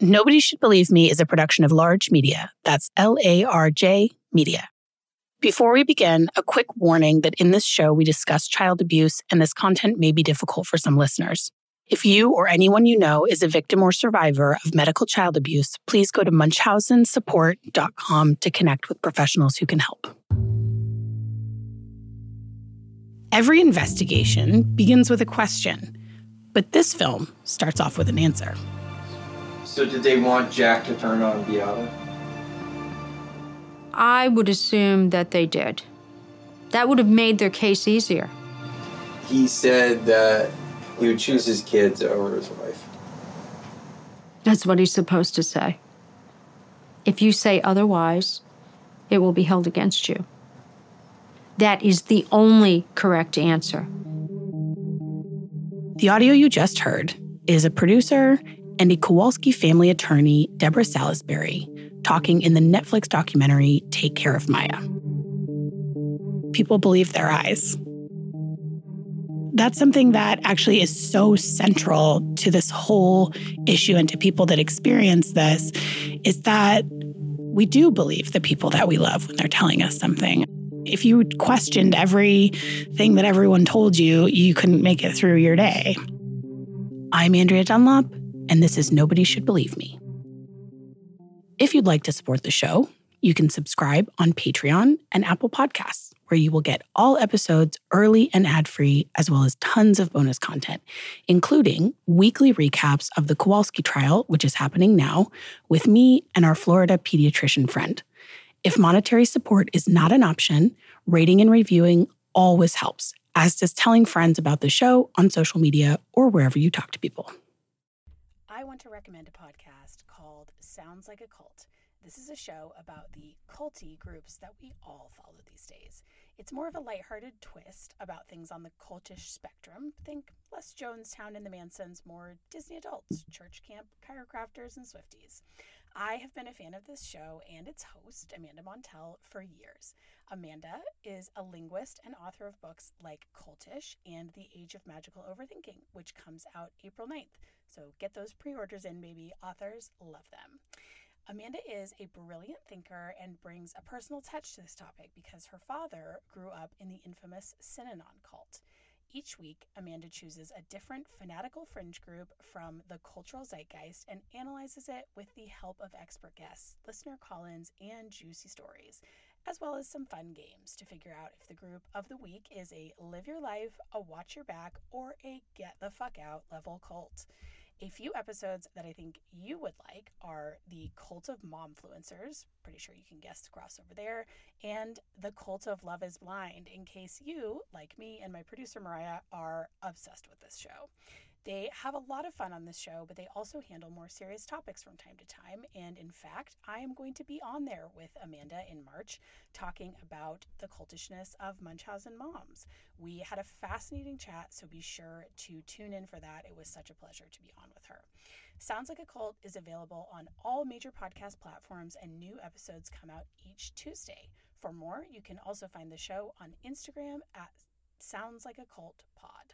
Nobody Should Believe Me is a production of Larj Media. That's L A R J Media. Before we begin, a quick warning that in this show we discuss child abuse and this content may be difficult for some listeners. If you or anyone you know is a victim or survivor of medical child abuse, please go to munchausensupport.com to connect with professionals who can help. Every investigation begins with a question, but this film starts off with an answer. So did they want Jack to turn on Beata? I would assume that they did. That would have made their case easier. He said that he would choose his kids over his wife. That's what he's supposed to say. If you say otherwise, it will be held against you. That is the only correct answer. The audio you just heard is a producer and a Kowalski family attorney, Deborah Salisbury, talking in the Netflix documentary Take Care of Maya. People believe their eyes. That's something that actually is so central to this whole issue and to people that experience this is that we do believe the people that we love when they're telling us something. If you questioned everything that everyone told you, you couldn't make it through your day. I'm Andrea Dunlop and this is Nobody Should Believe Me. If you'd like to support the show, you can subscribe on Patreon and Apple Podcasts, where you will get all episodes early and ad free, as well as tons of bonus content, including weekly recaps of the Kowalski trial, which is happening now, with me and our Florida pediatrician friend. If monetary support is not an option, rating and reviewing always helps, as does telling friends about the show on social media or wherever you talk to people. I want to recommend a podcast called Sounds Like a Cult. This is a show about the culty groups that we all follow these days. It's more of a lighthearted twist about things on the cultish spectrum. Think less Jonestown and the Mansons, more Disney adults, church camp, chiropractors, and Swifties. I have been a fan of this show and its host, Amanda Montell, for years. Amanda is a linguist and author of books like Cultish and The Age of Magical Overthinking, which comes out April 9th. So get those pre orders in, baby. Authors love them. Amanda is a brilliant thinker and brings a personal touch to this topic because her father grew up in the infamous Synanon cult. Each week, Amanda chooses a different fanatical fringe group from the cultural zeitgeist and analyzes it with the help of expert guests, listener call ins, and juicy stories, as well as some fun games to figure out if the group of the week is a live your life, a watch your back, or a get the fuck out level cult. A few episodes that I think you would like are the Cult of Momfluencers. Pretty sure you can guess the crossover there. And the Cult of Love is Blind, in case you, like me and my producer Mariah, are obsessed with this show. They have a lot of fun on this show, but they also handle more serious topics from time to time. And in fact, I am going to be on there with Amanda in March talking about the cultishness of Munchausen moms. We had a fascinating chat, so be sure to tune in for that. It was such a pleasure to be on with her. Sounds Like a Cult is available on all major podcast platforms, and new episodes come out each Tuesday. For more, you can also find the show on Instagram at Sounds Like a Cult Pod.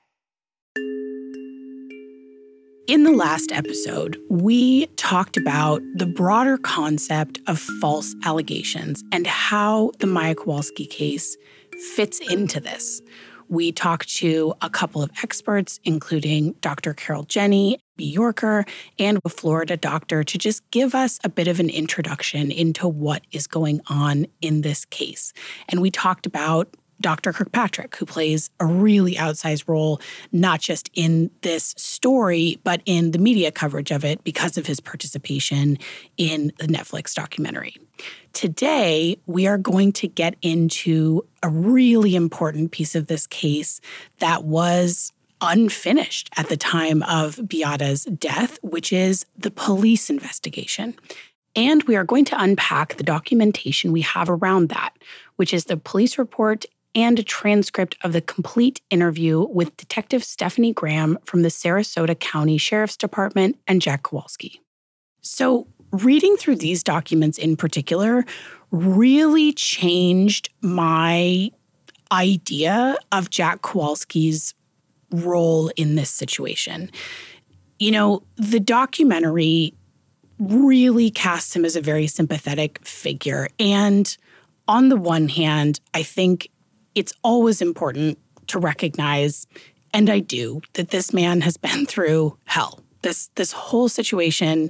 In the last episode, we talked about the broader concept of false allegations and how the Maya Kowalski case fits into this. We talked to a couple of experts, including Dr. Carol Jenny, New Yorker, and a Florida doctor, to just give us a bit of an introduction into what is going on in this case. And we talked about Dr. Kirkpatrick, who plays a really outsized role, not just in this story, but in the media coverage of it because of his participation in the Netflix documentary. Today, we are going to get into a really important piece of this case that was unfinished at the time of Beata's death, which is the police investigation. And we are going to unpack the documentation we have around that, which is the police report and a transcript of the complete interview with Detective Stephanie Graham from the Sarasota County Sheriff's Department and Jack Kowalski. So, reading through these documents in particular really changed my idea of Jack Kowalski's role in this situation. You know, the documentary really casts him as a very sympathetic figure. And on the one hand, I think it's always important to recognize, and I do, that this man has been through hell. This this whole situation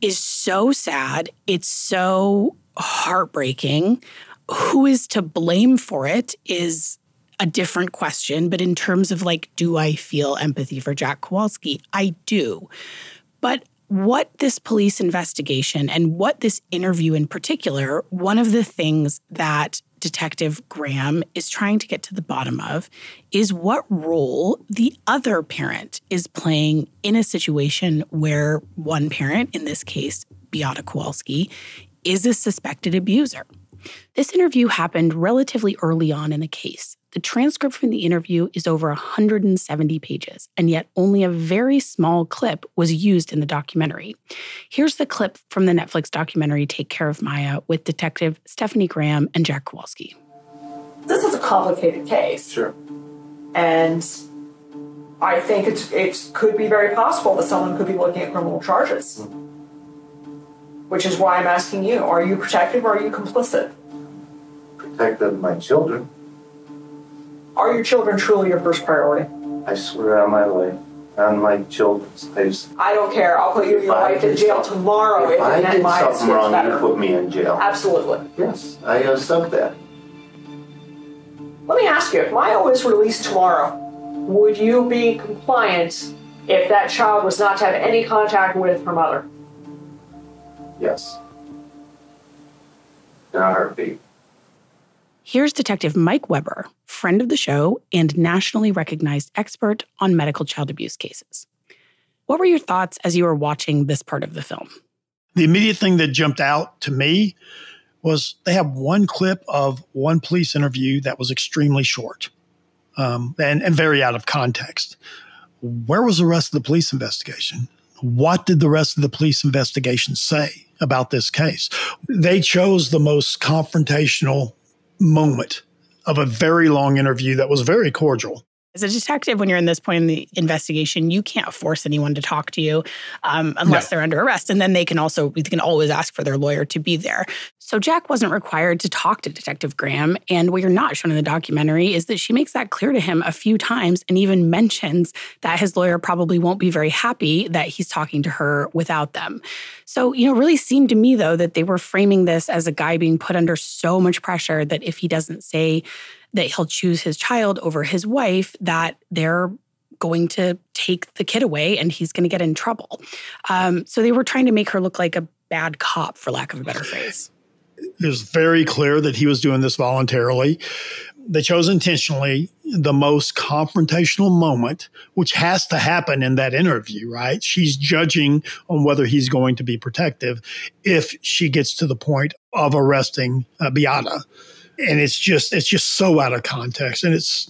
is so sad. It's so heartbreaking. Who is to blame for it is a different question. But in terms of like, do I feel empathy for Jack Kowalski? I do. But what this police investigation and what this interview in particular, one of the things that Detective Graham is trying to get to the bottom of is what role the other parent is playing in a situation where one parent, in this case, Beata Kowalski, is a suspected abuser. This interview happened relatively early on in the case. The transcript from the interview is over 170 pages, and yet only a very small clip was used in the documentary. Here's the clip from the Netflix documentary Take Care of Maya with Detective Stephanie Graham and Jack Kowalski. This is a complicated case. Sure. And I think it's, it could be very possible that someone could be looking at criminal charges. Mm-hmm. Which is why I'm asking you are you protective or are you complicit? Protected my children. Are your children truly your first priority? I swear on my life, on my children's lives. I don't care. I'll put you and your I wife in jail tomorrow If if I did something wrong, better. you put me in jail. Absolutely. Yes, I uh, accept that. Let me ask you, if Maya was released tomorrow, would you be compliant if that child was not to have any contact with her mother? Yes. In a heartbeat. Here's Detective Mike Weber, friend of the show and nationally recognized expert on medical child abuse cases. What were your thoughts as you were watching this part of the film? The immediate thing that jumped out to me was they have one clip of one police interview that was extremely short um, and, and very out of context. Where was the rest of the police investigation? What did the rest of the police investigation say about this case? They chose the most confrontational moment of a very long interview that was very cordial. As a detective, when you're in this point in the investigation, you can't force anyone to talk to you um, unless No. they're under arrest. And then they can also, they can always ask for their lawyer to be there. So Jack wasn't required to talk to Detective Graham. And what you're not shown in the documentary is that she makes that clear to him a few times and even mentions that his lawyer probably won't be very happy that he's talking to her without them. So, you know, it really seemed to me, though, that they were framing this as a guy being put under so much pressure that if he doesn't say that he'll choose his child over his wife, that they're going to take the kid away and he's going to get in trouble. Um, so they were trying to make her look like a bad cop, for lack of a better phrase. it was very clear that he was doing this voluntarily. They chose intentionally the most confrontational moment, which has to happen in that interview, right? She's judging on whether he's going to be protective if she gets to the point of arresting uh, Beata. And it's just, it's just so out of context. And it's,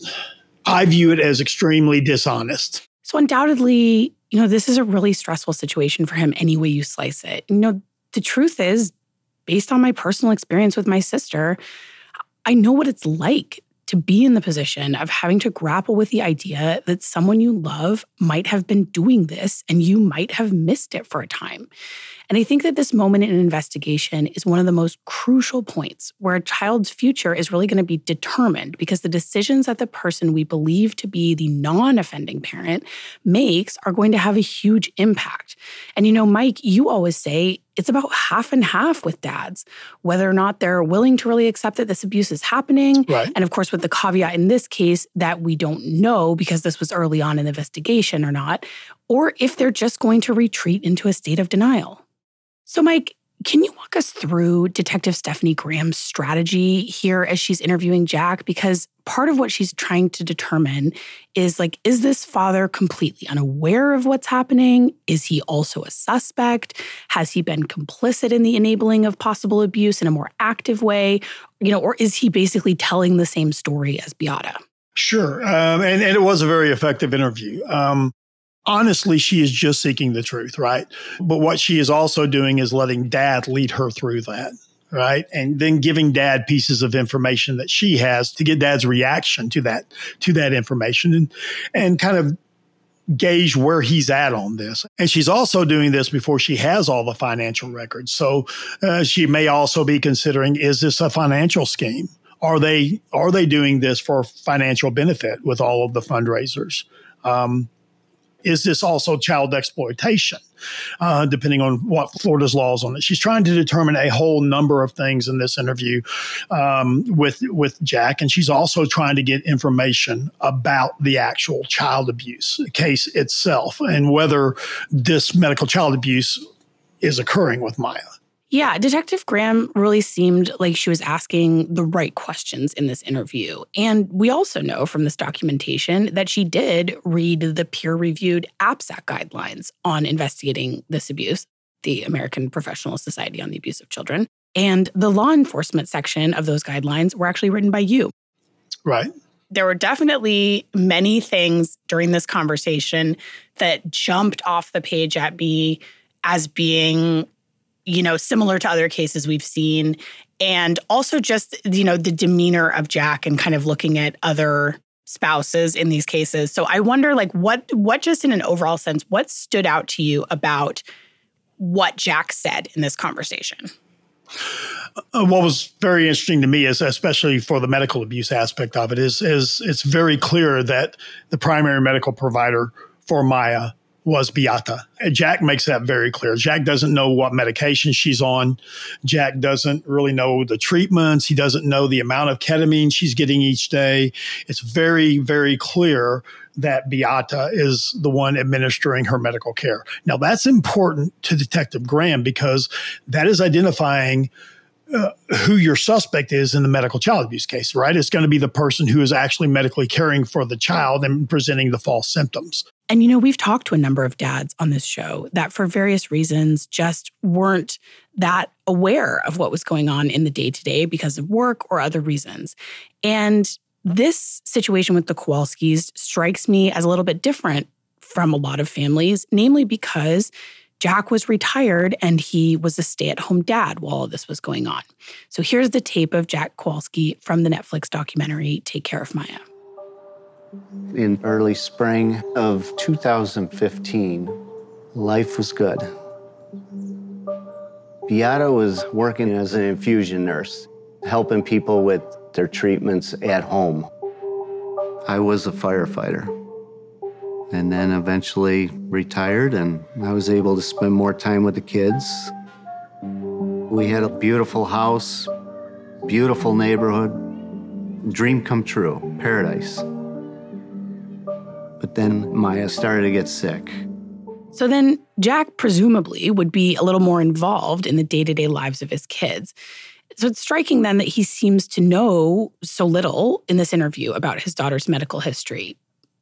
I view it as extremely dishonest. So undoubtedly, you know, this is a really stressful situation for him any way you slice it. You know, the truth is, based on my personal experience with my sister, I know what it's like to be in the position of having to grapple with the idea that someone you love might have been doing this and you might have missed it for a time. And I think that this moment in an investigation is one of the most crucial points where a child's future is really going to be determined because the decisions that the person we believe to be the non offending parent makes are going to have a huge impact. And you know, Mike, you always say it's about half and half with dads, whether or not they're willing to really accept that this abuse is happening. Right. And of course, with the caveat in this case that we don't know because this was early on in the investigation or not, or if they're just going to retreat into a state of denial. So, Mike, Can you walk us through Detective Stephanie Graham's strategy here as she's interviewing Jack? Because part of what she's trying to determine is like, is this father completely unaware of what's happening? Is he also a suspect? Has he been complicit in the enabling of possible abuse in a more active way? You know, or is he basically telling the same story as Beata? Sure. Um, and, and it was a very effective interview. Um, honestly, she is just seeking the truth, right? But what she is also doing is letting dad lead her through that, right? And then giving dad pieces of information that she has to get dad's reaction to that, to that information and, and kind of gauge where he's at on this. And she's also doing this before she has all the financial records. So uh, she may also be considering, is this a financial scheme? Are they, are they doing this for financial benefit with all of the fundraisers? Um, is this also child exploitation? Uh, depending on what Florida's laws on it. She's trying to determine a whole number of things in this interview um, with with Jack, and she's also trying to get information about the actual child abuse case itself and whether this medical child abuse is occurring with Maya. Yeah, Detective Graham really seemed like she was asking the right questions in this interview. And we also know from this documentation that she did read the peer reviewed APSAC guidelines on investigating this abuse, the American Professional Society on the Abuse of Children. And the law enforcement section of those guidelines were actually written by you. Right. There were definitely many things during this conversation that jumped off the page at me as being you know, similar to other cases we've seen. And also just, you know, the demeanor of Jack and kind of looking at other spouses in these cases. So I wonder like what what just in an overall sense, what stood out to you about what Jack said in this conversation? Uh, what was very interesting to me is especially for the medical abuse aspect of it is is it's very clear that the primary medical provider for Maya was Beata. Jack makes that very clear. Jack doesn't know what medication she's on. Jack doesn't really know the treatments. He doesn't know the amount of ketamine she's getting each day. It's very, very clear that Beata is the one administering her medical care. Now, that's important to Detective Graham because that is identifying uh, who your suspect is in the medical child abuse case, right? It's going to be the person who is actually medically caring for the child and presenting the false symptoms. And, you know, we've talked to a number of dads on this show that for various reasons just weren't that aware of what was going on in the day to day because of work or other reasons. And this situation with the Kowalskis strikes me as a little bit different from a lot of families, namely because Jack was retired and he was a stay at home dad while this was going on. So here's the tape of Jack Kowalski from the Netflix documentary Take Care of Maya. In early spring of 2015, life was good. Beata was working as an infusion nurse, helping people with their treatments at home. I was a firefighter and then eventually retired, and I was able to spend more time with the kids. We had a beautiful house, beautiful neighborhood, dream come true, paradise. But then Maya started to get sick. So then Jack presumably would be a little more involved in the day to day lives of his kids. So it's striking then that he seems to know so little in this interview about his daughter's medical history.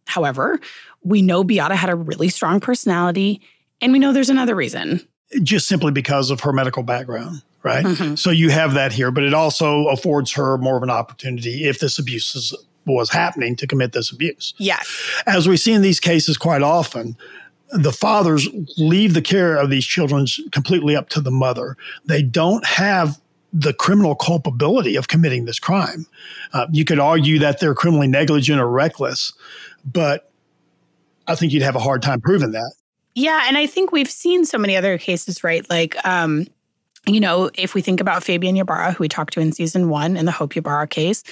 However, we know Beata had a really strong personality, and we know there's another reason. Just simply because of her medical background, right? Mm-hmm. So you have that here, but it also affords her more of an opportunity if this abuse is, was happening to commit this abuse. Yes. As we see in these cases quite often, the fathers leave the care of these children completely up to the mother. They don't have the criminal culpability of committing this crime. Uh, you could argue that they're criminally negligent or reckless, but I think you'd have a hard time proving that. Yeah, and I think we've seen so many other cases, right? Like, um, you know, if we think about Fabian Ybarra, who we talked to in season one in the Hope Ybarra case,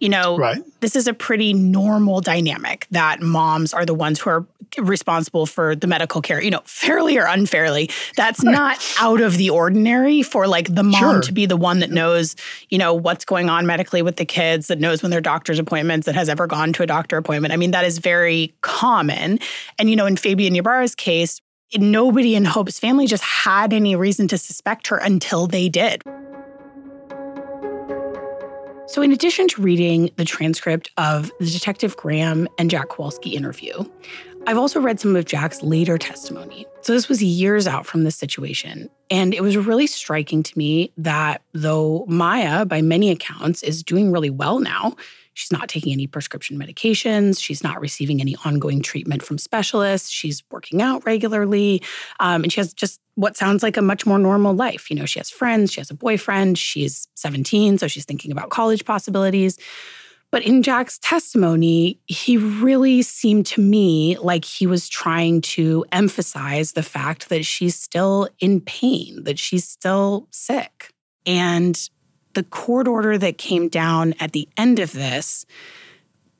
you know, right. this is a pretty normal dynamic that moms are the ones who are responsible for the medical care, you know, fairly or unfairly. That's not out of the ordinary for like the mom sure. to be the one that knows, you know, what's going on medically with the kids, that knows when their doctor's appointments, that has ever gone to a doctor appointment. I mean, that is very common. And, you know, in Fabian Ybarra's case, nobody in Hope's family just had any reason to suspect her until they did. So, in addition to reading the transcript of the Detective Graham and Jack Kowalski interview, I've also read some of Jack's later testimony. So, this was years out from this situation. And it was really striking to me that though Maya, by many accounts, is doing really well now, She's not taking any prescription medications. She's not receiving any ongoing treatment from specialists. She's working out regularly. Um, and she has just what sounds like a much more normal life. You know, she has friends, she has a boyfriend, she's 17, so she's thinking about college possibilities. But in Jack's testimony, he really seemed to me like he was trying to emphasize the fact that she's still in pain, that she's still sick. And the court order that came down at the end of this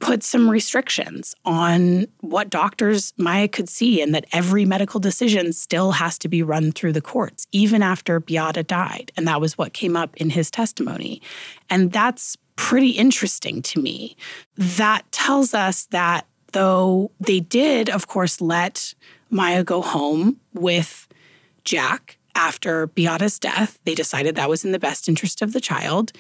put some restrictions on what doctors Maya could see, and that every medical decision still has to be run through the courts, even after Beata died. And that was what came up in his testimony. And that's pretty interesting to me. That tells us that though they did, of course, let Maya go home with Jack after Beata's death, they decided that was in the best interest of the child.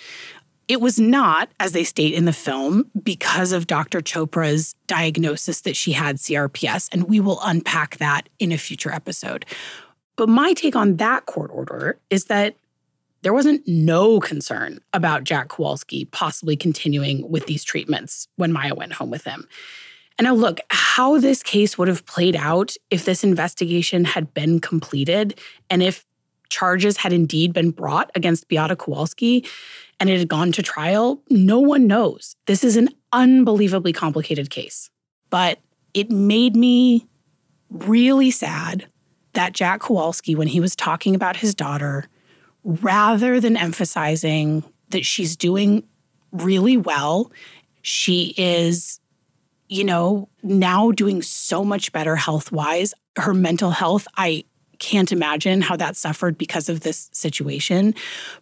It was not, as they state in the film, because of Dr. Chopra's diagnosis that she had CRPS, and we will unpack that in a future episode. But my take on that court order is that there wasn't no concern about Jack Kowalski possibly continuing with these treatments when Maya went home with him. And now, look, how this case would have played out if this investigation had been completed and if charges had indeed been brought against Beata Kowalski and it had gone to trial, no one knows. This is an unbelievably complicated case. But it made me really sad that Jack Kowalski, when he was talking about his daughter, rather than emphasizing that she's doing really well, she is you know, now doing so much better health wise. Her mental health, I can't imagine how that suffered because of this situation.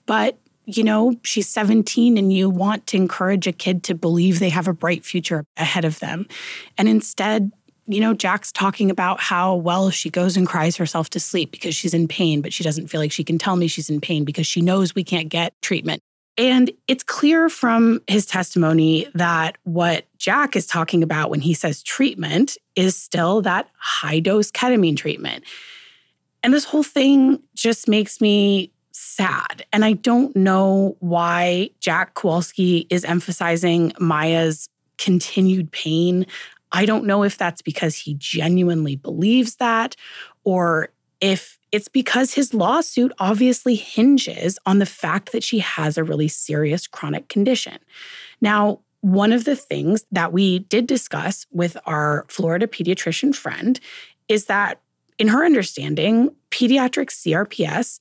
But, you know, she's 17 and you want to encourage a kid to believe they have a bright future ahead of them. And instead, you know, Jack's talking about how, well, she goes and cries herself to sleep because she's in pain, but she doesn't feel like she can tell me she's in pain because she knows we can't get treatment. And it's clear from his testimony that what Jack is talking about when he says treatment is still that high dose ketamine treatment. And this whole thing just makes me sad. And I don't know why Jack Kowalski is emphasizing Maya's continued pain. I don't know if that's because he genuinely believes that or if it's because his lawsuit obviously hinges on the fact that she has a really serious chronic condition. Now, one of the things that we did discuss with our Florida pediatrician friend is that, in her understanding, pediatric CRPS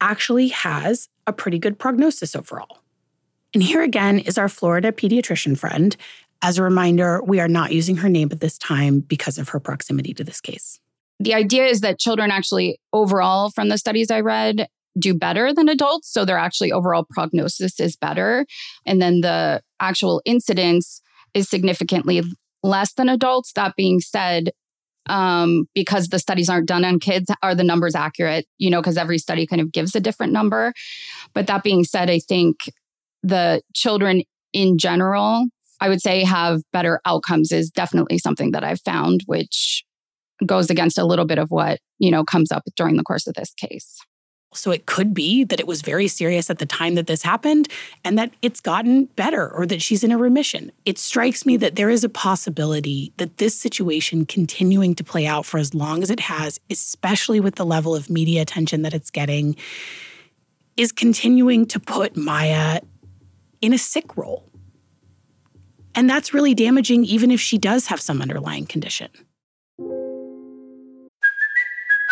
actually has a pretty good prognosis overall. And here again is our Florida pediatrician friend. As a reminder, we are not using her name at this time because of her proximity to this case the idea is that children actually overall from the studies I read do better than adults. So their actually overall prognosis is better. And then the actual incidence is significantly less than adults. That being said, um, because the studies aren't done on kids, are the numbers accurate? You know, because every study kind of gives a different number. But that being said, I think the children in general, I would say, have better outcomes is definitely something that I've found, which goes against a little bit of what, you know, comes up during the course of this case. So it could be that it was very serious at the time that this happened and that it's gotten better or that she's in a remission. It strikes me that there is a possibility that this situation continuing to play out for as long as it has, especially with the level of media attention that it's getting, is continuing to put Maya in a sick role. And that's really damaging, even if she does have some underlying condition.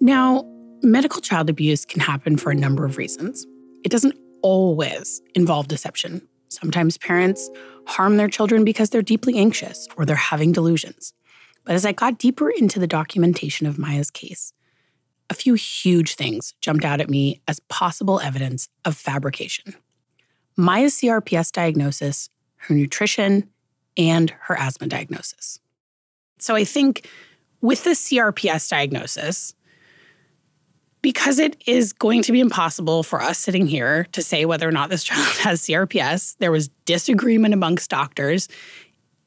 Now, medical child abuse can happen for a number of reasons. It doesn't always involve deception. Sometimes parents harm their children because they're deeply anxious or they're having delusions. But as I got deeper into the documentation of Maya's case, a few huge things jumped out at me as possible evidence of fabrication. Maya's CRPS diagnosis, her nutrition, and her asthma diagnosis. So I think with the CRPS diagnosis, because it is going to be impossible for us sitting here to say whether or not this child has CRPS, there was disagreement amongst doctors.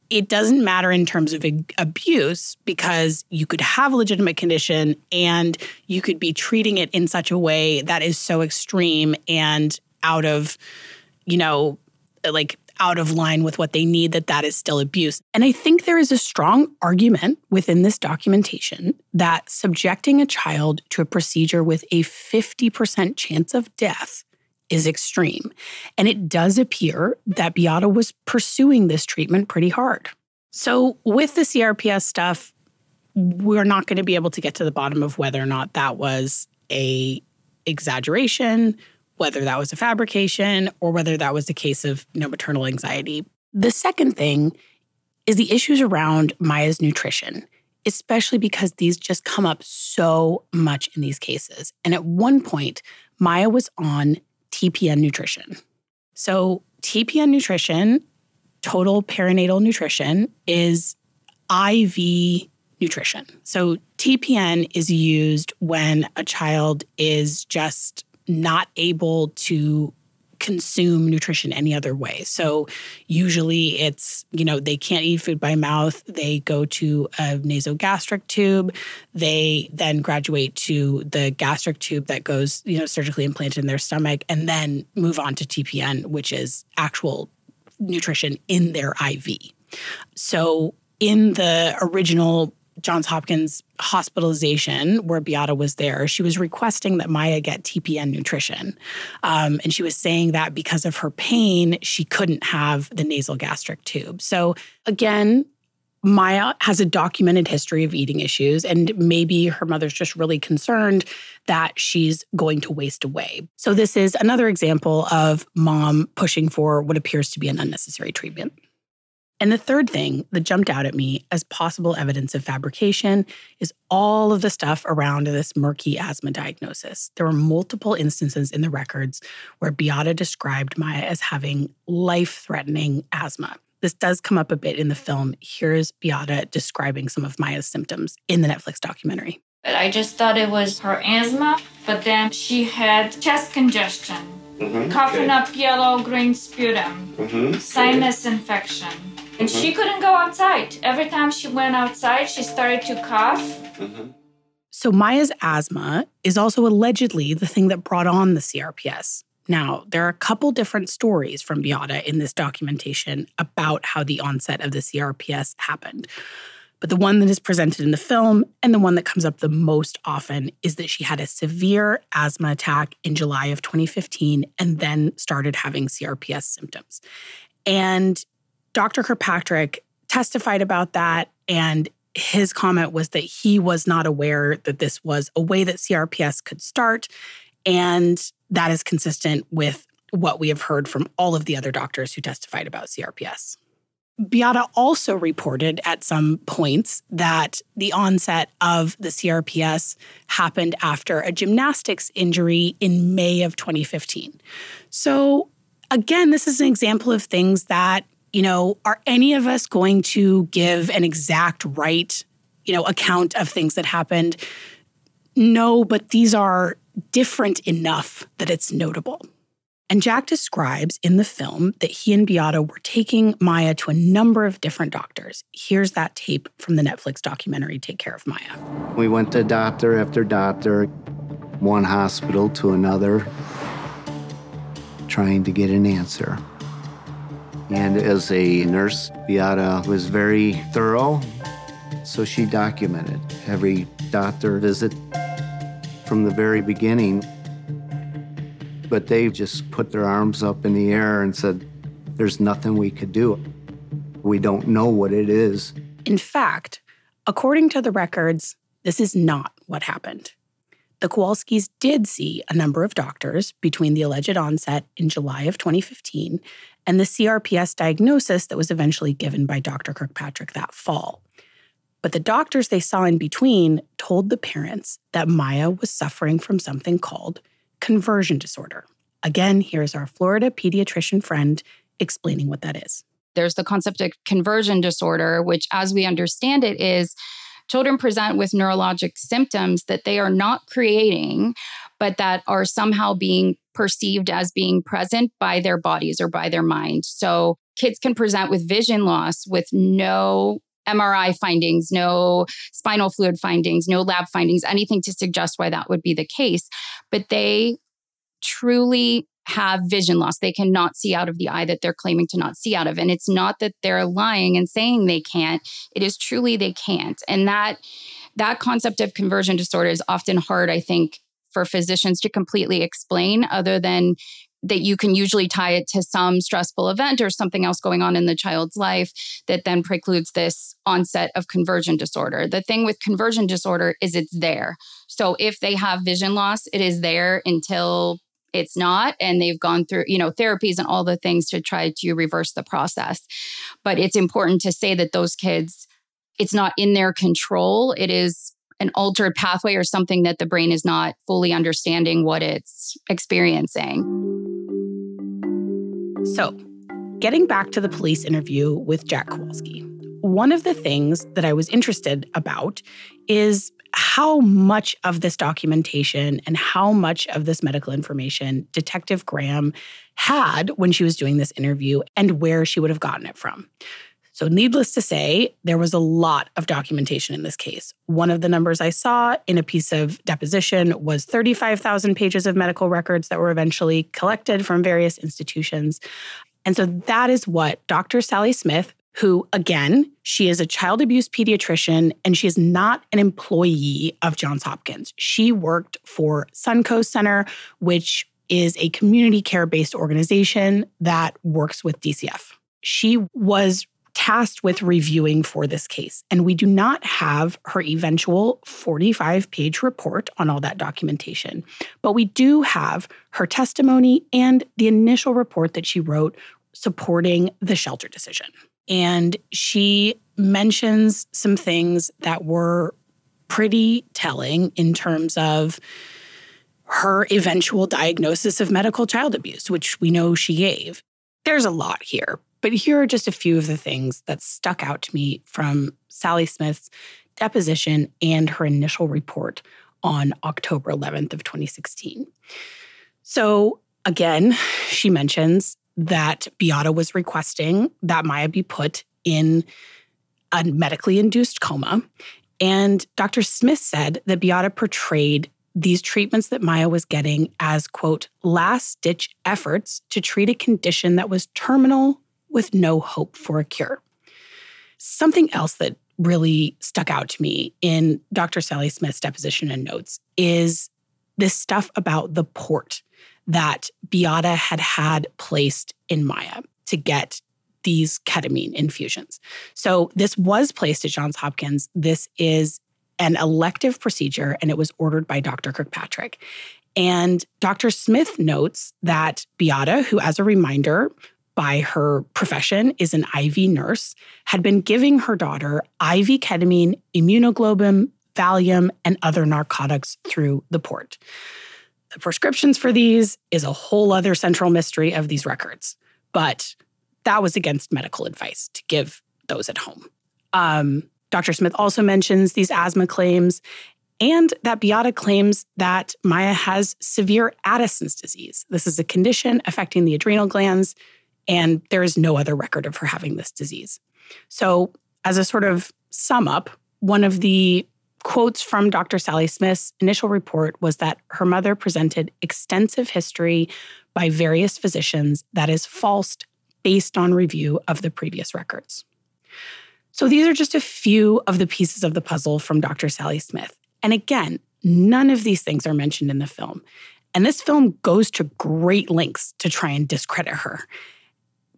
It doesn't matter in terms of abuse because you could have a legitimate condition and you could be treating it in such a way that is so extreme and out of, you know, like out of line with what they need that that is still abuse. And I think there is a strong argument within this documentation that subjecting a child to a procedure with a 50% chance of death is extreme. And it does appear that Beata was pursuing this treatment pretty hard. So with the CRPS stuff, we're not going to be able to get to the bottom of whether or not that was a exaggeration whether that was a fabrication or whether that was a case of you know, maternal anxiety. The second thing is the issues around Maya's nutrition, especially because these just come up so much in these cases. And at one point, Maya was on TPN nutrition. So, TPN nutrition, total parenteral nutrition, is IV nutrition. So, TPN is used when a child is just not able to consume nutrition any other way. So usually it's, you know, they can't eat food by mouth. They go to a nasogastric tube. They then graduate to the gastric tube that goes, you know, surgically implanted in their stomach and then move on to TPN, which is actual nutrition in their IV. So in the original Johns Hopkins hospitalization where Beata was there, she was requesting that Maya get TPN nutrition. Um, and she was saying that because of her pain, she couldn't have the nasal gastric tube. So, again, Maya has a documented history of eating issues, and maybe her mother's just really concerned that she's going to waste away. So, this is another example of mom pushing for what appears to be an unnecessary treatment. And the third thing that jumped out at me as possible evidence of fabrication is all of the stuff around this murky asthma diagnosis. There were multiple instances in the records where Beata described Maya as having life threatening asthma. This does come up a bit in the film. Here's Beata describing some of Maya's symptoms in the Netflix documentary. But I just thought it was her asthma, but then she had chest congestion, mm-hmm. coughing okay. up yellow green sputum, mm-hmm. sinus okay. infection and she couldn't go outside. Every time she went outside, she started to cough. Mm-hmm. So, Maya's asthma is also allegedly the thing that brought on the CRPS. Now, there are a couple different stories from Beata in this documentation about how the onset of the CRPS happened. But the one that is presented in the film and the one that comes up the most often is that she had a severe asthma attack in July of 2015 and then started having CRPS symptoms. And Dr. Kirkpatrick testified about that. And his comment was that he was not aware that this was a way that CRPS could start. And that is consistent with what we have heard from all of the other doctors who testified about CRPS. Beata also reported at some points that the onset of the CRPS happened after a gymnastics injury in May of 2015. So, again, this is an example of things that, you know, are any of us going to give an exact right, you know, account of things that happened? No, but these are different enough that it's notable. And Jack describes in the film that he and Beata were taking Maya to a number of different doctors. Here's that tape from the Netflix documentary, Take Care of Maya. We went to doctor after doctor, one hospital to another, trying to get an answer. And as a nurse, Beata was very thorough, so she documented every doctor visit from the very beginning but they just put their arms up in the air and said, There's nothing we could do. We don't know what it is. In fact, according to the records, this is not what happened. The Kowalskis did see a number of doctors between the alleged onset in July of 2015 and the CRPS diagnosis that was eventually given by Dr. Kirkpatrick that fall. But the doctors they saw in between told the parents that Maya was suffering from something called conversion disorder. Again, here's our Florida pediatrician friend explaining what that is. There's the concept of conversion disorder, which, as we understand it, is children present with neurologic symptoms that they are not creating, but that are somehow being perceived as being present by their bodies or by their mind. So kids can present with vision loss with no MRI findings, no spinal fluid findings, no lab findings, anything to suggest why that would be the case. But they truly have vision loss. They cannot see out of the eye that they're claiming to not see out of. And it's not that they're lying and saying they can't. It is truly they can't. And that that concept of conversion disorder is often hard, I think, for physicians to completely explain other than that you can usually tie it to some stressful event or something else going on in the child's life that then precludes this onset of conversion disorder. The thing with conversion disorder is it's there. So if they have vision loss, it is there until it's not and they've gone through you know therapies and all the things to try to reverse the process but it's important to say that those kids it's not in their control it is an altered pathway or something that the brain is not fully understanding what it's experiencing. So, getting back to the police interview with Jack Kowalski, one of the things that I was interested about is how much of this documentation and how much of this medical information Detective Graham had when she was doing this interview and where she would have gotten it from. So, needless to say, there was a lot of documentation in this case. One of the numbers I saw in a piece of deposition was 35,000 pages of medical records that were eventually collected from various institutions. And so, that is what Dr. Sally Smith, who, again, she is a child abuse pediatrician and she is not an employee of Johns Hopkins. She worked for Suncoast Center, which is a community care based organization that works with DCF. She was tasked with reviewing for this case. And we do not have her eventual 45 page report on all that documentation, but we do have her testimony and the initial report that she wrote supporting the shelter decision. And she mentions some things that were pretty telling in terms of her eventual diagnosis of medical child abuse, which we know she gave. There's a lot here, but here are just a few of the things that stuck out to me from Sally Smith's deposition and her initial report on October 11th of 2016. So again, she mentions that Beata was requesting that Maya be put in a medically induced coma. And Dr. Smith said that Beata portrayed these treatments that Maya was getting as, quote, last ditch efforts to treat a condition that was terminal with no hope for a cure. Something else that really stuck out to me in Dr. Sally Smith's deposition and notes is this stuff about the port that Beata had had placed in Maya to get these ketamine infusions. So this was placed at Johns Hopkins. This is an elective procedure and it was ordered by Dr. Kirkpatrick. And Dr. Smith notes that Beata, who, as a reminder, by her profession is an IV nurse, had been giving her daughter IV ketamine, immunoglobulin, Valium, and other narcotics through the port. The prescriptions for these is a whole other central mystery of these records, but that was against medical advice to give those at home. Um, Dr. Smith also mentions these asthma claims and that Beata claims that Maya has severe Addison's disease. This is a condition affecting the adrenal glands, and there is no other record of her having this disease. So, as a sort of sum up, one of the quotes from Dr. Sally Smith's initial report was that her mother presented extensive history by various physicians that is false based on review of the previous records. So these are just a few of the pieces of the puzzle from Dr. Sally Smith. And again, none of these things are mentioned in the film. And this film goes to great lengths to try and discredit her.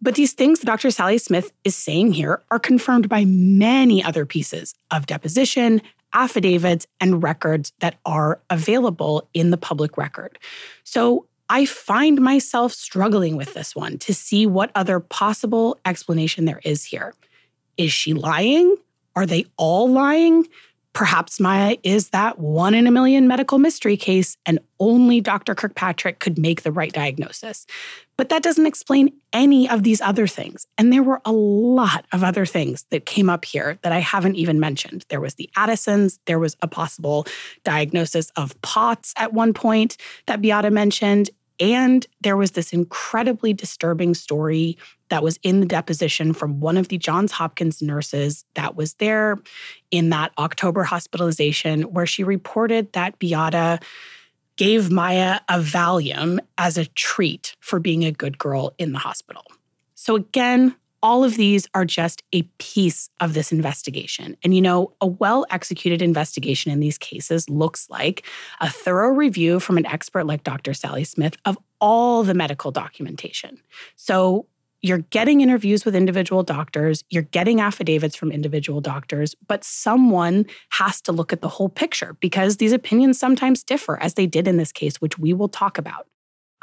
But these things Dr. Sally Smith is saying here are confirmed by many other pieces of deposition, affidavits, and records that are available in the public record. So I find myself struggling with this one to see what other possible explanation there is here. Is she lying? Are they all lying? Perhaps Maya is that one in a million medical mystery case, and only Dr. Kirkpatrick could make the right diagnosis. But that doesn't explain any of these other things. And there were a lot of other things that came up here that I haven't even mentioned. There was the Addisons, there was a possible diagnosis of POTS at one point that Beata mentioned, and there was this incredibly disturbing story that was in the deposition from one of the Johns Hopkins nurses that was there in that October hospitalization, where she reported that Beata gave Maya a Valium as a treat for being a good girl in the hospital. So, again, all of these are just a piece of this investigation. And you know, a well executed investigation in these cases looks like a thorough review from an expert like Dr. Sally Smith of all the medical documentation. So you're getting interviews with individual doctors, you're getting affidavits from individual doctors, but someone has to look at the whole picture because these opinions sometimes differ, as they did in this case, which we will talk about.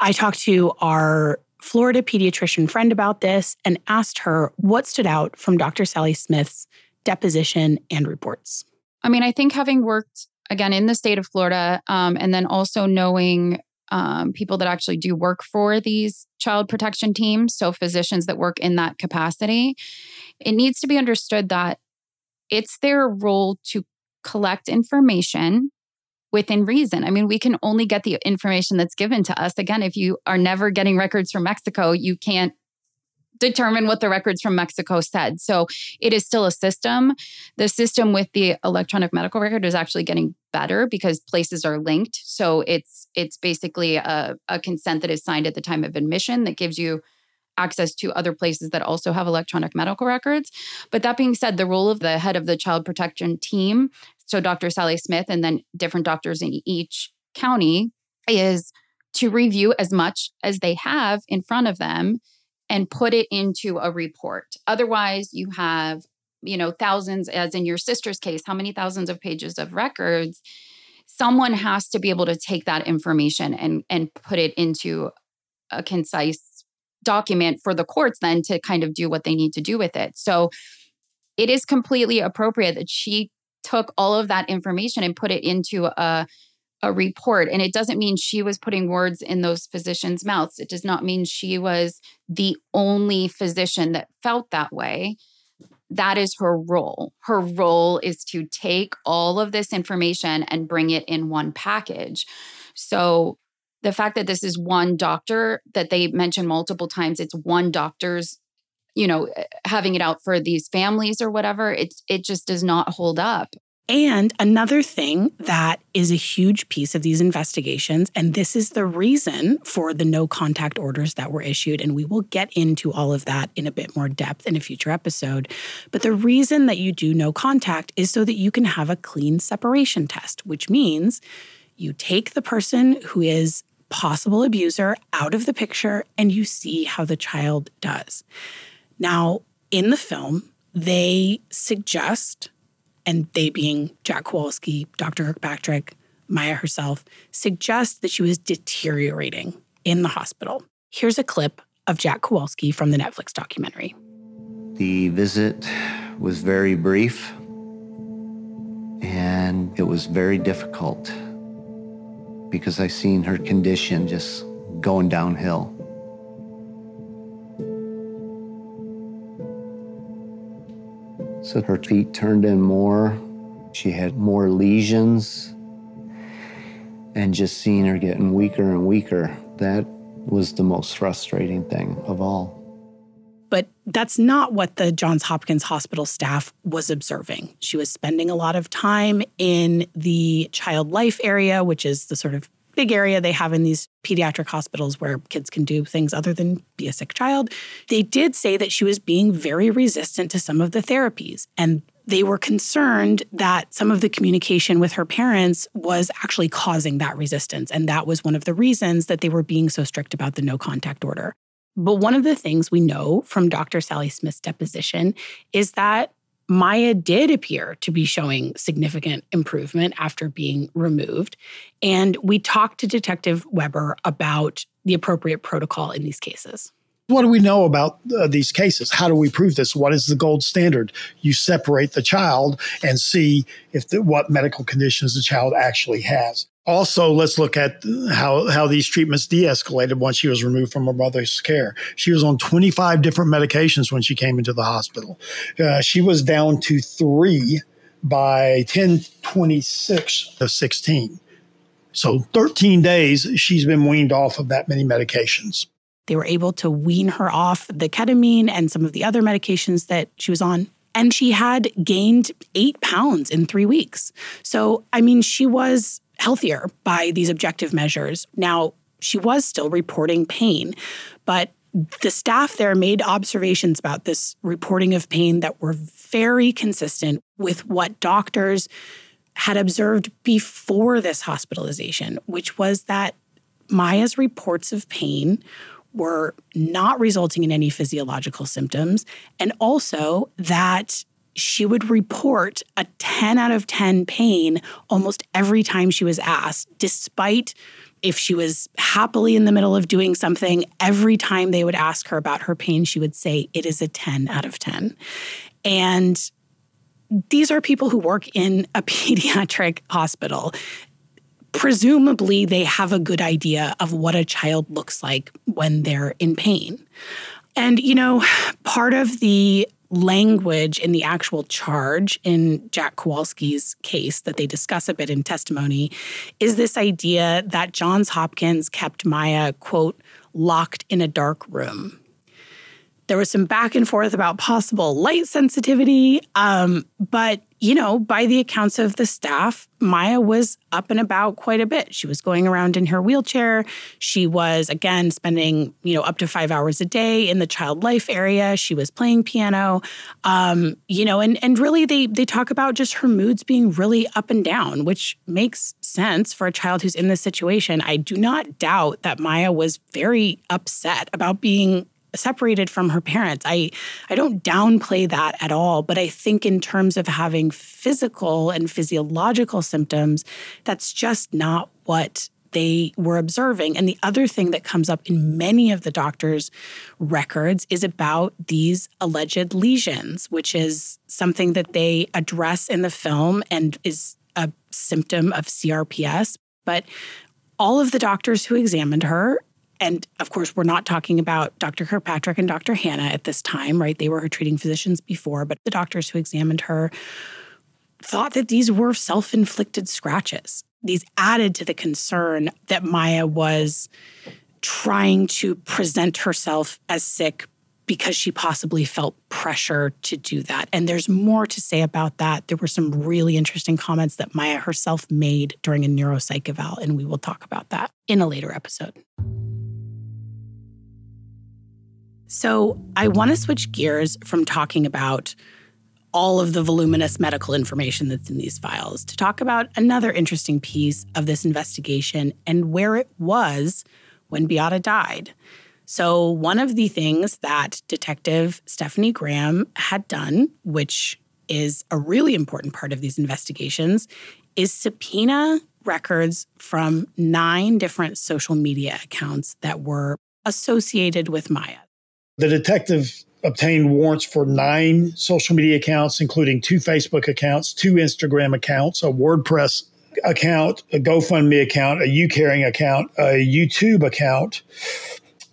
I talked to our Florida pediatrician friend about this and asked her what stood out from Dr. Sally Smith's deposition and reports. I mean, I think having worked again in the state of Florida um, and then also knowing um, people that actually do work for these child protection teams, so physicians that work in that capacity, it needs to be understood that it's their role to collect information within reason. I mean, we can only get the information that's given to us. Again, if you are never getting records from Mexico, you can't determine what the records from Mexico said. So it is still a system. The system with the electronic medical record is actually getting better because places are linked. So it's it's basically a, a consent that is signed at the time of admission that gives you access to other places that also have electronic medical records. But that being said, the role of the head of the child protection team so Dr. Sally Smith and then different doctors in each county is to review as much as they have in front of them and put it into a report. Otherwise, you have, you know, thousands, as in your sister's case, how many thousands of pages of records? Someone has to be able to take that information and and put it into a concise document for the courts then to kind of do what they need to do with it. So it is completely appropriate that she took all of that information and put it into a a report. And it doesn't mean she was putting words in those physicians mouths. It does not mean she was the only physician that felt that way. That is her role. Her role is to take all of this information and bring it in one package. So the fact that this is one doctor that they mention multiple times it's one doctor's you know, eh, having it out for these families or whatever, it it just does not hold up. And another thing that is a huge piece of these investigations, and this is the reason for the no contact orders that were issued, and we will get into all of that in a bit more depth in a future episode. But the reason that you do no contact is so that you can have a clean separation test, which means you take the person who is possible abuser out of the picture and you see how the child does. Now, in the film, they suggest, and they being Jack Kowalski, Dr. Kirkpatrick, Maya herself, suggest that she was deteriorating in the hospital. Here's a clip of Jack Kowalski from the Netflix documentary. The visit was very brief and it was very difficult because I seen her condition just going downhill. So her feet turned in more. She had more lesions. And just seeing her getting weaker and weaker, that was the most frustrating thing of all. But that's not what the Johns Hopkins Hospital staff was observing. She was spending a lot of time in the child life area, which is the sort of big area they have in these pediatric hospitals where kids can do things other than be a sick child. They did say that she was being very resistant to some of the therapies. And they were concerned that some of the communication with her parents was actually causing that resistance. And that was one of the reasons that they were being so strict about the no contact order. But one of the things we know from Dr. Sally Smith's deposition is that Maya did appear to be showing significant improvement after being removed. And we talked to Detective Weber about the appropriate protocol in these cases. What do we know about uh, these cases? How do we prove this? What is the gold standard? You separate the child and see if the, what medical conditions the child actually has. Also, let's look at how, how these treatments de escalated once she was removed from her mother's care. She was on 25 different medications when she came into the hospital. Uh, she was down to three by 1026 of 16. So, 13 days, she's been weaned off of that many medications. They were able to wean her off the ketamine and some of the other medications that she was on. And she had gained eight pounds in three weeks. So, I mean, she was healthier by these objective measures. Now, she was still reporting pain, but the staff there made observations about this reporting of pain that were very consistent with what doctors had observed before this hospitalization, which was that Maya's reports of pain were not resulting in any physiological symptoms, and also that she would report a 10 out of 10 pain almost every time she was asked, despite if she was happily in the middle of doing something, every time they would ask her about her pain, she would say, It is a 10 out of 10. And these are people who work in a pediatric hospital. Presumably, they have a good idea of what a child looks like when they're in pain. And, you know, part of the language in the actual charge in Jack Kowalski's case that they discuss a bit in testimony is this idea that Johns Hopkins kept Maya, quote, locked in a dark room. There was some back and forth about possible light sensitivity, um, but you know, by the accounts of the staff, Maya was up and about quite a bit. She was going around in her wheelchair. She was, again, spending, you know, up to five hours a day in the child life area. She was playing piano, um, you know, and, and really they, they talk about just her moods being really up and down, which makes sense for a child who's in this situation. I do not doubt that Maya was very upset about being separated from her parents. I I don't downplay that at all, but I think in terms of having physical and physiological symptoms, that's just not what they were observing. And the other thing that comes up in many of the doctors' records is about these alleged lesions, which is something that they address in the film and is a symptom of CRPS. But all of the doctors who examined her and of course, we're not talking about Dr. Kirkpatrick and Dr. Hannah at this time, right? They were her treating physicians before, but the doctors who examined her thought that these were self inflicted scratches. These added to the concern that Maya was trying to present herself as sick because she possibly felt pressure to do that. And there's more to say about that. There were some really interesting comments that Maya herself made during a neuropsych eval, and we will talk about that in a later episode. So I want to switch gears from talking about all of the voluminous medical information that's in these files to talk about another interesting piece of this investigation and where it was when Beata died. So, one of the things that Detective Stephanie Graham had done, which is a really important part of these investigations, is subpoena records from nine different social media accounts that were associated with Maya. The detective obtained warrants for nine social media accounts, including two Facebook accounts, two Instagram accounts, a WordPress account, a GoFundMe account, a YouCaring account, a YouTube account,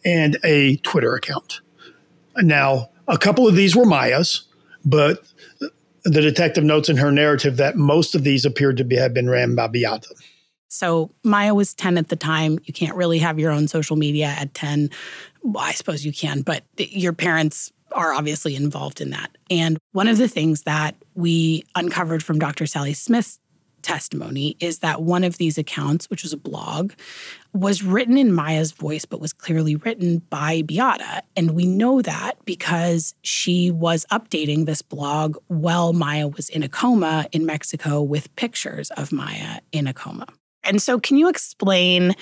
and a Twitter account. Now, a couple of these were Maya's, but the detective notes in her narrative that most of these appeared to be, have been ran by Beata. So Maya was 10 at the time. You can't really have your own social media at 10. Well, I suppose you can, but your parents are obviously involved in that. And one of the things that we uncovered from Dr. Sally Smith's testimony is that one of these accounts, which was a blog, was written in Maya's voice, but was clearly written by Beata. And we know that because she was updating this blog while Maya was in a coma in Mexico with pictures of Maya in a coma. And so, can you explain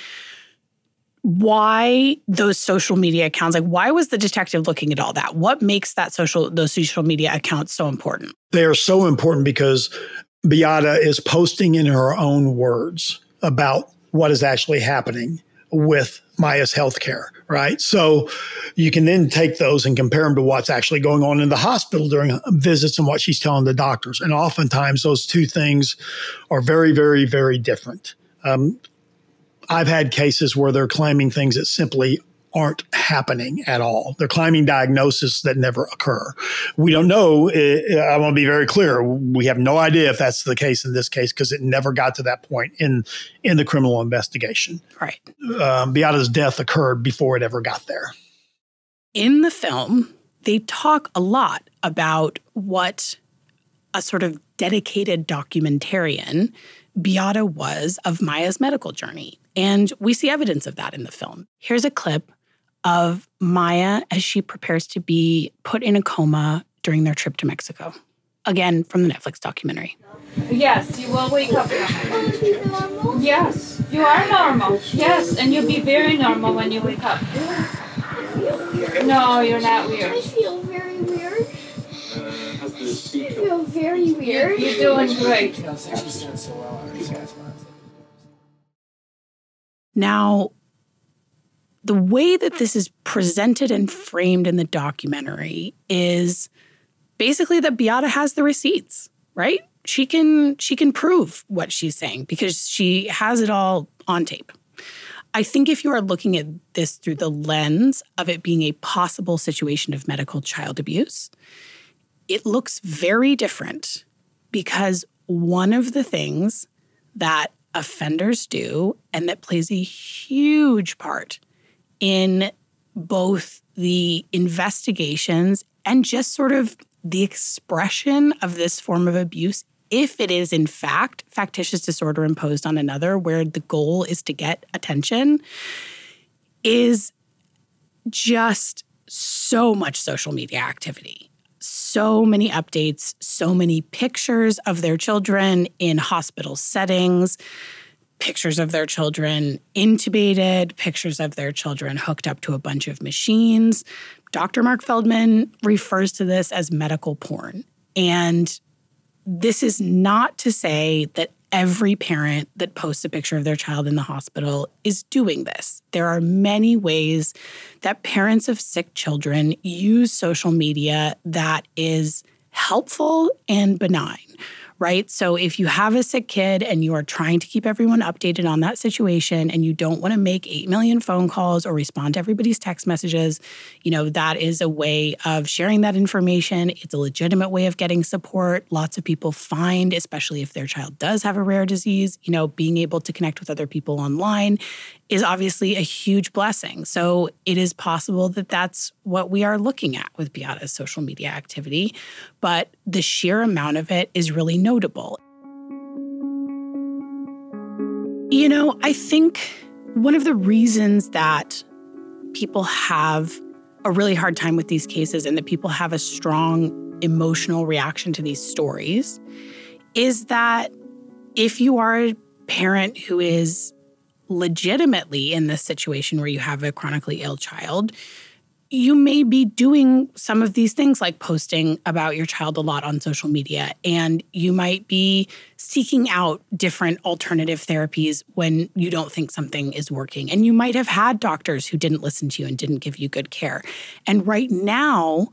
why those social media accounts like why was the detective looking at all that what makes that social those social media accounts so important they are so important because beata is posting in her own words about what is actually happening with Maya's healthcare, right? So you can then take those and compare them to what's actually going on in the hospital during visits and what she's telling the doctors. And oftentimes those two things are very, very, very different. Um, I've had cases where they're claiming things that simply aren't happening at all. They're claiming diagnoses that never occur. We don't know. I want to be very clear. We have no idea if that's the case in this case because it never got to that point in in the criminal investigation. Right. Um, Beata's death occurred before it ever got there. In the film, they talk a lot about what a sort of dedicated documentarian Beata was of Maya's medical journey. And we see evidence of that in the film. Here's a clip of Maya as she prepares to be put in a coma during their trip to Mexico. Again, from the Netflix documentary. Yes, you will wake up. Yes, you are normal. Yes, and you'll be very normal when you wake up. No, you're not weird. I feel very weird. I feel very weird. You're doing great. Now, the way that this is presented and framed in the documentary is basically that Beata has the receipts, right? She can she can prove what she's saying because she has it all on tape. I think if you are looking at this through the lens of it being a possible situation of medical child abuse, it looks very different because one of the things that offenders do and that plays a huge part in both the investigations and just sort of the expression of this form of abuse if it is in fact factitious disorder imposed on another where the goal is to get attention is just so much social media activity so many updates so many pictures of their children in hospital settings pictures of their children intubated, pictures of their children hooked up to a bunch of machines. Dr. Marc Feldman refers to this as medical porn. And this is not to say that every parent that posts a picture of their child in the hospital is doing this. There are many ways that parents of sick children use social media that is helpful and benign right? So if you have a sick kid and you are trying to keep everyone updated on that situation and you don't want to make 8 million phone calls or respond to everybody's text messages, you know, that is a way of sharing that information. It's a legitimate way of getting support. Lots of people find, especially if their child does have a rare disease, you know, being able to connect with other people online is obviously a huge blessing. So it is possible that that's what we are looking at with Beata's social media activity, but the sheer amount of it is really notable. You know, I think one of the reasons that people have a really hard time with these cases and that people have a strong emotional reaction to these stories is that if you are a parent who is legitimately in this situation where you have a chronically ill child, you may be doing some of these things like posting about your child a lot on social media, and you might be seeking out different alternative therapies when you don't think something is working. And you might have had doctors who didn't listen to you and didn't give you good care. And right now,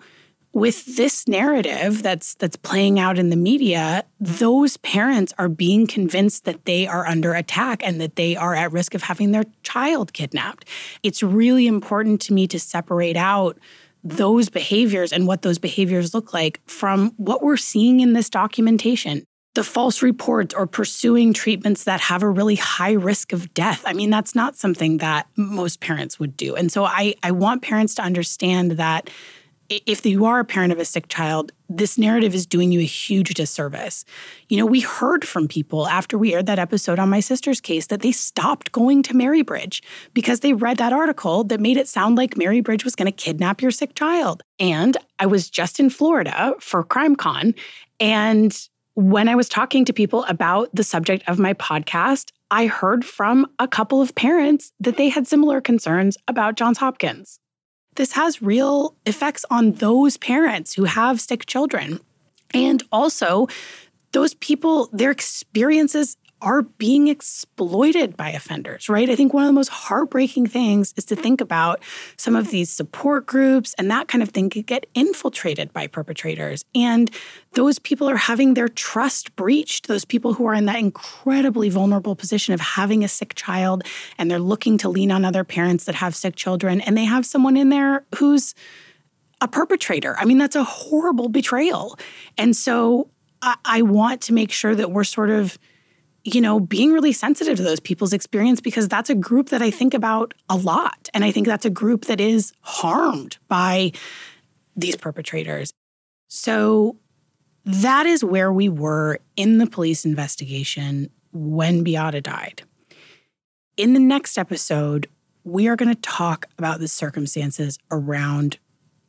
with this narrative that's that's playing out in the media those parents are being convinced that they are under attack and that they are at risk of having their child kidnapped it's really important to me to separate out those behaviors and what those behaviors look like from what we're seeing in this documentation the false reports or pursuing treatments that have a really high risk of death. I mean, that's not something that most parents would do. And so I, I want parents to understand that if you are a parent of a sick child, this narrative is doing you a huge disservice. You know, we heard from people after we aired that episode on my sister's case that they stopped going to Mary Bridge because they read that article that made it sound like Mary Bridge was going to kidnap your sick child. And I was just in Florida for CrimeCon. And when I was talking to people about the subject of my podcast, I heard from a couple of parents that they had similar concerns about Johns Hopkins this has real effects on those parents who have sick children. And also, those people, their experiences are being exploited by offenders, right? I think one of the most heartbreaking things is to think about some of these support groups and that kind of thing could get infiltrated by perpetrators. And those people are having their trust breached, those people who are in that incredibly vulnerable position of having a sick child and they're looking to lean on other parents that have sick children and they have someone in there who's a perpetrator. I mean, that's a horrible betrayal. And so I, I want to make sure that we're sort of you know, being really sensitive to those people's experience because that's a group that I think about a lot. And I think that's a group that is harmed by these perpetrators. So that is where we were in the police investigation when Beata died. In the next episode, we are going to talk about the circumstances around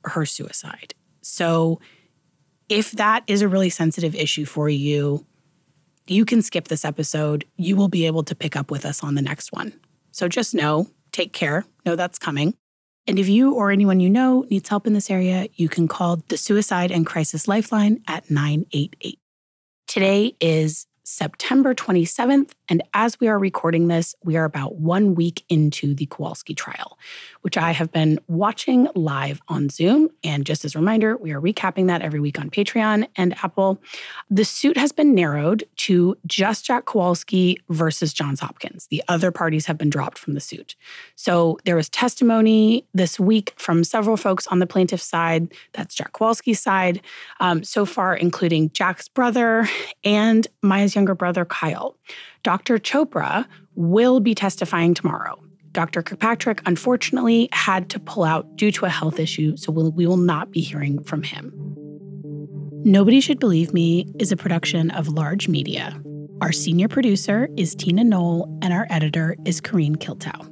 her suicide. So, if that is a really sensitive issue for you, you can skip this episode. You will be able to pick up with us on the next one. So just know, take care, know that's coming. And if you or anyone you know needs help in this area, you can call the Suicide and Crisis Lifeline at 988. Today is September 27th. And as we are recording this, we are about one week into the Kowalski trial, which I have been watching live on Zoom. And just as a reminder, we are recapping that every week on Patreon and Apple. The suit has been narrowed to just Jack Kowalski versus Johns Hopkins. The other parties have been dropped from the suit. So there was testimony this week from several folks on the plaintiff's side. That's Jack Kowalski's side, um, so far, including Jack's brother and Maya's younger brother, Kyle. Dr. Chopra will be testifying tomorrow. Dr. Kirkpatrick, unfortunately, had to pull out due to a health issue, so we'll, we will not be hearing from him. Nobody Should Believe Me is a production of Larj Media. Our senior producer is Tina Knoll, and our editor is Kareen Kiltow.